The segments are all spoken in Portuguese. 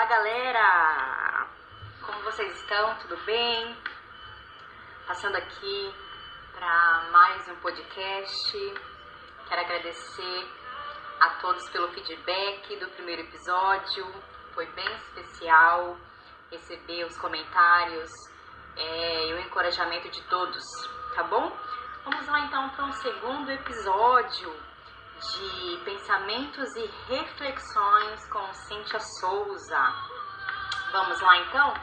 Olá, galera! Como vocês estão? Tudo bem? Passando aqui para mais um podcast. Quero agradecer a todos pelo feedback do primeiro episódio. Foi bem especial receber os comentários é, e o encorajamento de todos, tá bom? Vamos lá então para um segundo episódio de pensamentos e reflexões com Cíntia Souza. Vamos lá então?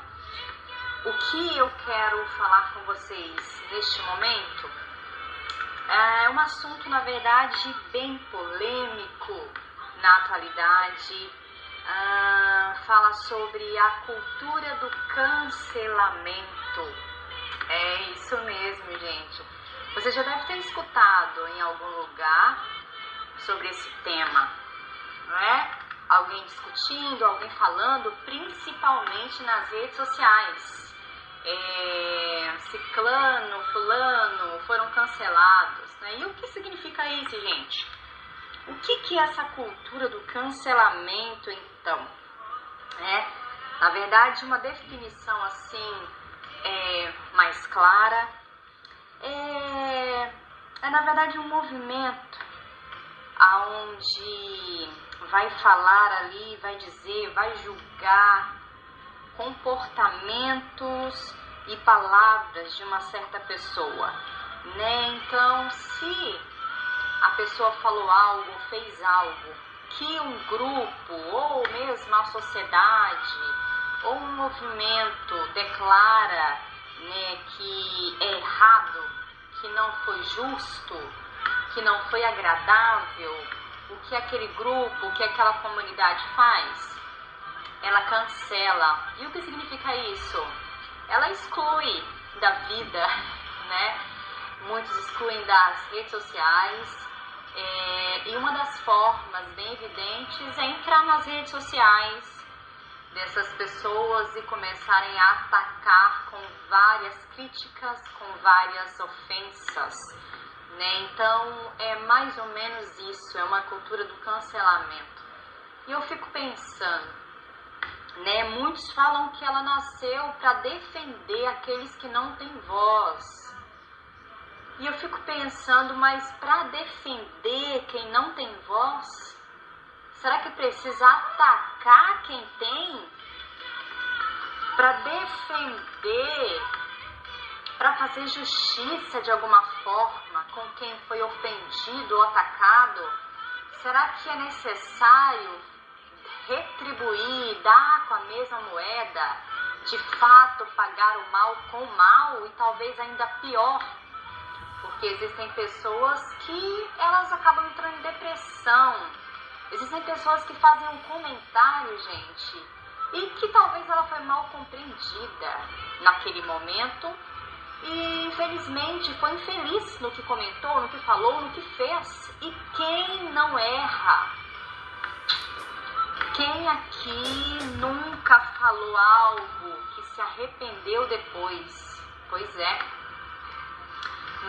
O que eu quero falar com vocês neste momento é um assunto, na verdade, bem polêmico na atualidade. Ah, fala sobre a cultura do cancelamento. É isso mesmo, gente. Você já deve ter escutado em algum lugar sobre esse tema, não é? Alguém discutindo, alguém falando, principalmente nas redes sociais. É, ciclano, fulano foram cancelados. Né? E o que significa isso, gente? O que, que é essa cultura do cancelamento, então? É, na verdade, uma definição assim é, mais clara é, é, na verdade, um movimento aonde vai falar ali, vai dizer, vai julgar comportamentos e palavras de uma certa pessoa, né? Então, se a pessoa falou algo, fez algo que um grupo ou mesmo a sociedade ou um movimento declara, né, que é errado, que não foi justo, que não foi agradável, o que aquele grupo, o que aquela comunidade faz? Ela cancela. E o que significa isso? Ela exclui da vida, né? Muitos excluem das redes sociais. É, e uma das formas bem evidentes é entrar nas redes sociais dessas pessoas e começarem a atacar com várias críticas, com várias ofensas né? Então é mais ou menos isso, é uma cultura do cancelamento. E eu fico pensando, né? Muitos falam que ela nasceu para defender aqueles que não têm voz. E eu fico pensando, mas para defender quem não tem voz, será que precisa atacar quem tem? Para defender para fazer justiça de alguma forma com quem foi ofendido ou atacado? Será que é necessário retribuir, dar com a mesma moeda, de fato pagar o mal com o mal e talvez ainda pior? Porque existem pessoas que elas acabam entrando em depressão. Existem pessoas que fazem um comentário, gente, e que talvez ela foi mal compreendida naquele momento e infelizmente foi infeliz no que comentou, no que falou, no que fez. E quem não erra? Quem aqui nunca falou algo que se arrependeu depois? Pois é.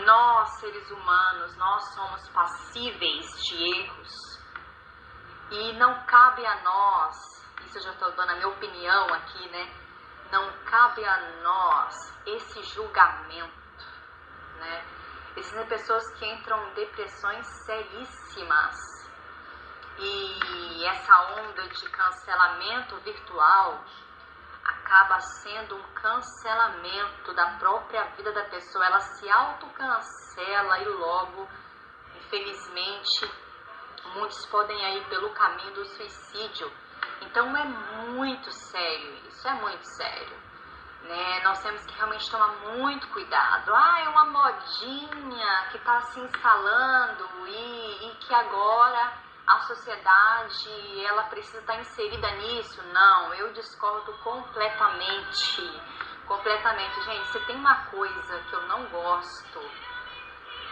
Nós, seres humanos, nós somos passíveis de erros. E não cabe a nós, isso eu já estou dando a minha opinião aqui, né? Não cabe a nós esse julgamento, né? Existem pessoas que entram em depressões seríssimas e essa onda de cancelamento virtual acaba sendo um cancelamento da própria vida da pessoa. Ela se autocancela e logo, infelizmente, muitos podem ir pelo caminho do suicídio então é muito sério isso, é muito sério. Né? Nós temos que realmente tomar muito cuidado. Ah, é uma modinha que está se instalando e, e que agora a sociedade ela precisa estar tá inserida nisso. Não, eu discordo completamente. Completamente. Gente, se tem uma coisa que eu não gosto,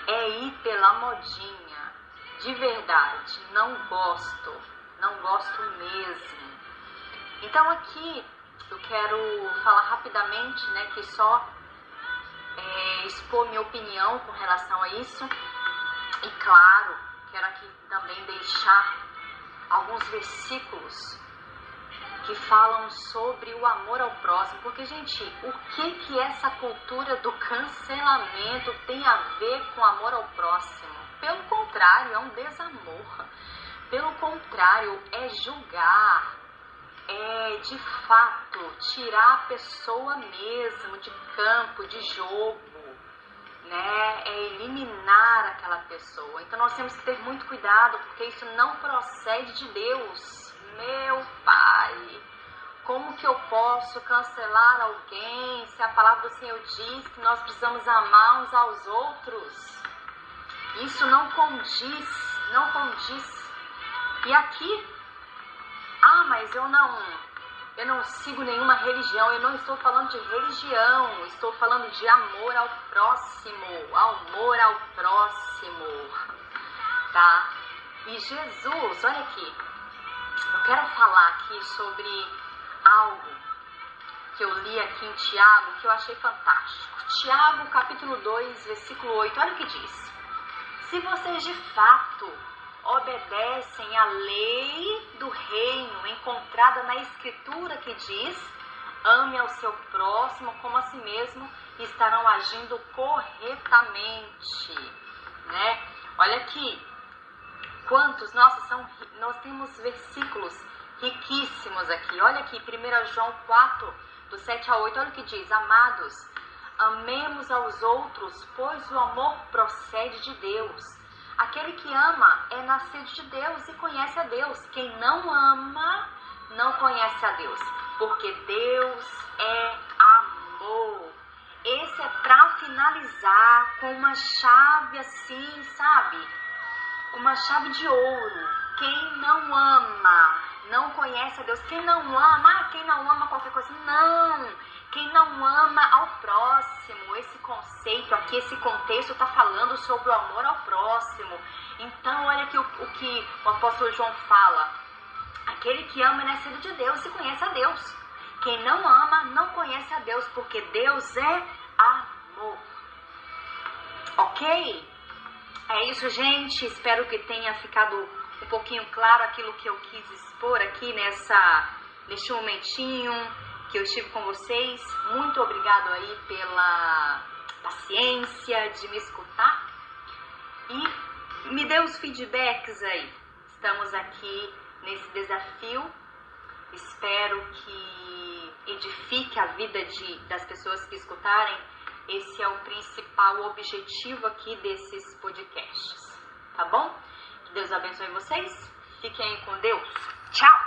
é ir pela modinha. De verdade, não gosto. Não gosto mesmo. Então aqui eu quero falar rapidamente, né, que só é, expor minha opinião com relação a isso. E claro, quero aqui também deixar alguns versículos que falam sobre o amor ao próximo. Porque, gente, o que que essa cultura do cancelamento tem a ver com amor ao próximo? Pelo contrário, é um desamor. Pelo contrário, é julgar, é de fato tirar a pessoa mesmo de campo, de jogo, né? É eliminar aquela pessoa. Então nós temos que ter muito cuidado, porque isso não procede de Deus. Meu Pai, como que eu posso cancelar alguém se a palavra do Senhor diz que nós precisamos amar uns aos outros? Isso não condiz, não condiz e aqui, ah, mas eu não, eu não sigo nenhuma religião, eu não estou falando de religião, estou falando de amor ao próximo, amor ao próximo, tá? E Jesus, olha aqui, eu quero falar aqui sobre algo que eu li aqui em Tiago, que eu achei fantástico. Tiago, capítulo 2, versículo 8, olha o que diz. Se vocês de fato obedecem à lei do reino encontrada na Escritura que diz: ame ao seu próximo como a si mesmo e estarão agindo corretamente, né? Olha aqui, quantos, nossa, são, nós temos versículos riquíssimos aqui. Olha aqui, 1 João 4, do 7 a 8, olha o que diz: Amados, amemos aos outros, pois o amor procede de Deus. Aquele que ama é nascido de Deus e conhece a Deus. Quem não ama não conhece a Deus, porque Deus é amor. Esse é para finalizar com uma chave assim, sabe? Uma chave de ouro. Quem não ama não conhece a Deus. Quem não ama, ah, quem não ama qualquer coisa. Não! Próximo, esse conceito aqui, esse contexto está falando sobre o amor ao próximo. Então, olha aqui o, o que o apóstolo João fala. Aquele que ama é nascido de Deus e conhece a Deus. Quem não ama não conhece a Deus, porque Deus é amor. Ok? É isso, gente. Espero que tenha ficado um pouquinho claro aquilo que eu quis expor aqui nessa, neste momentinho que eu estive com vocês. Muito obrigado aí pela paciência de me escutar e me dê os feedbacks aí. Estamos aqui nesse desafio. Espero que edifique a vida de, das pessoas que escutarem. Esse é o principal objetivo aqui desses podcasts, tá bom? Que Deus abençoe vocês. Fiquem com Deus. Tchau!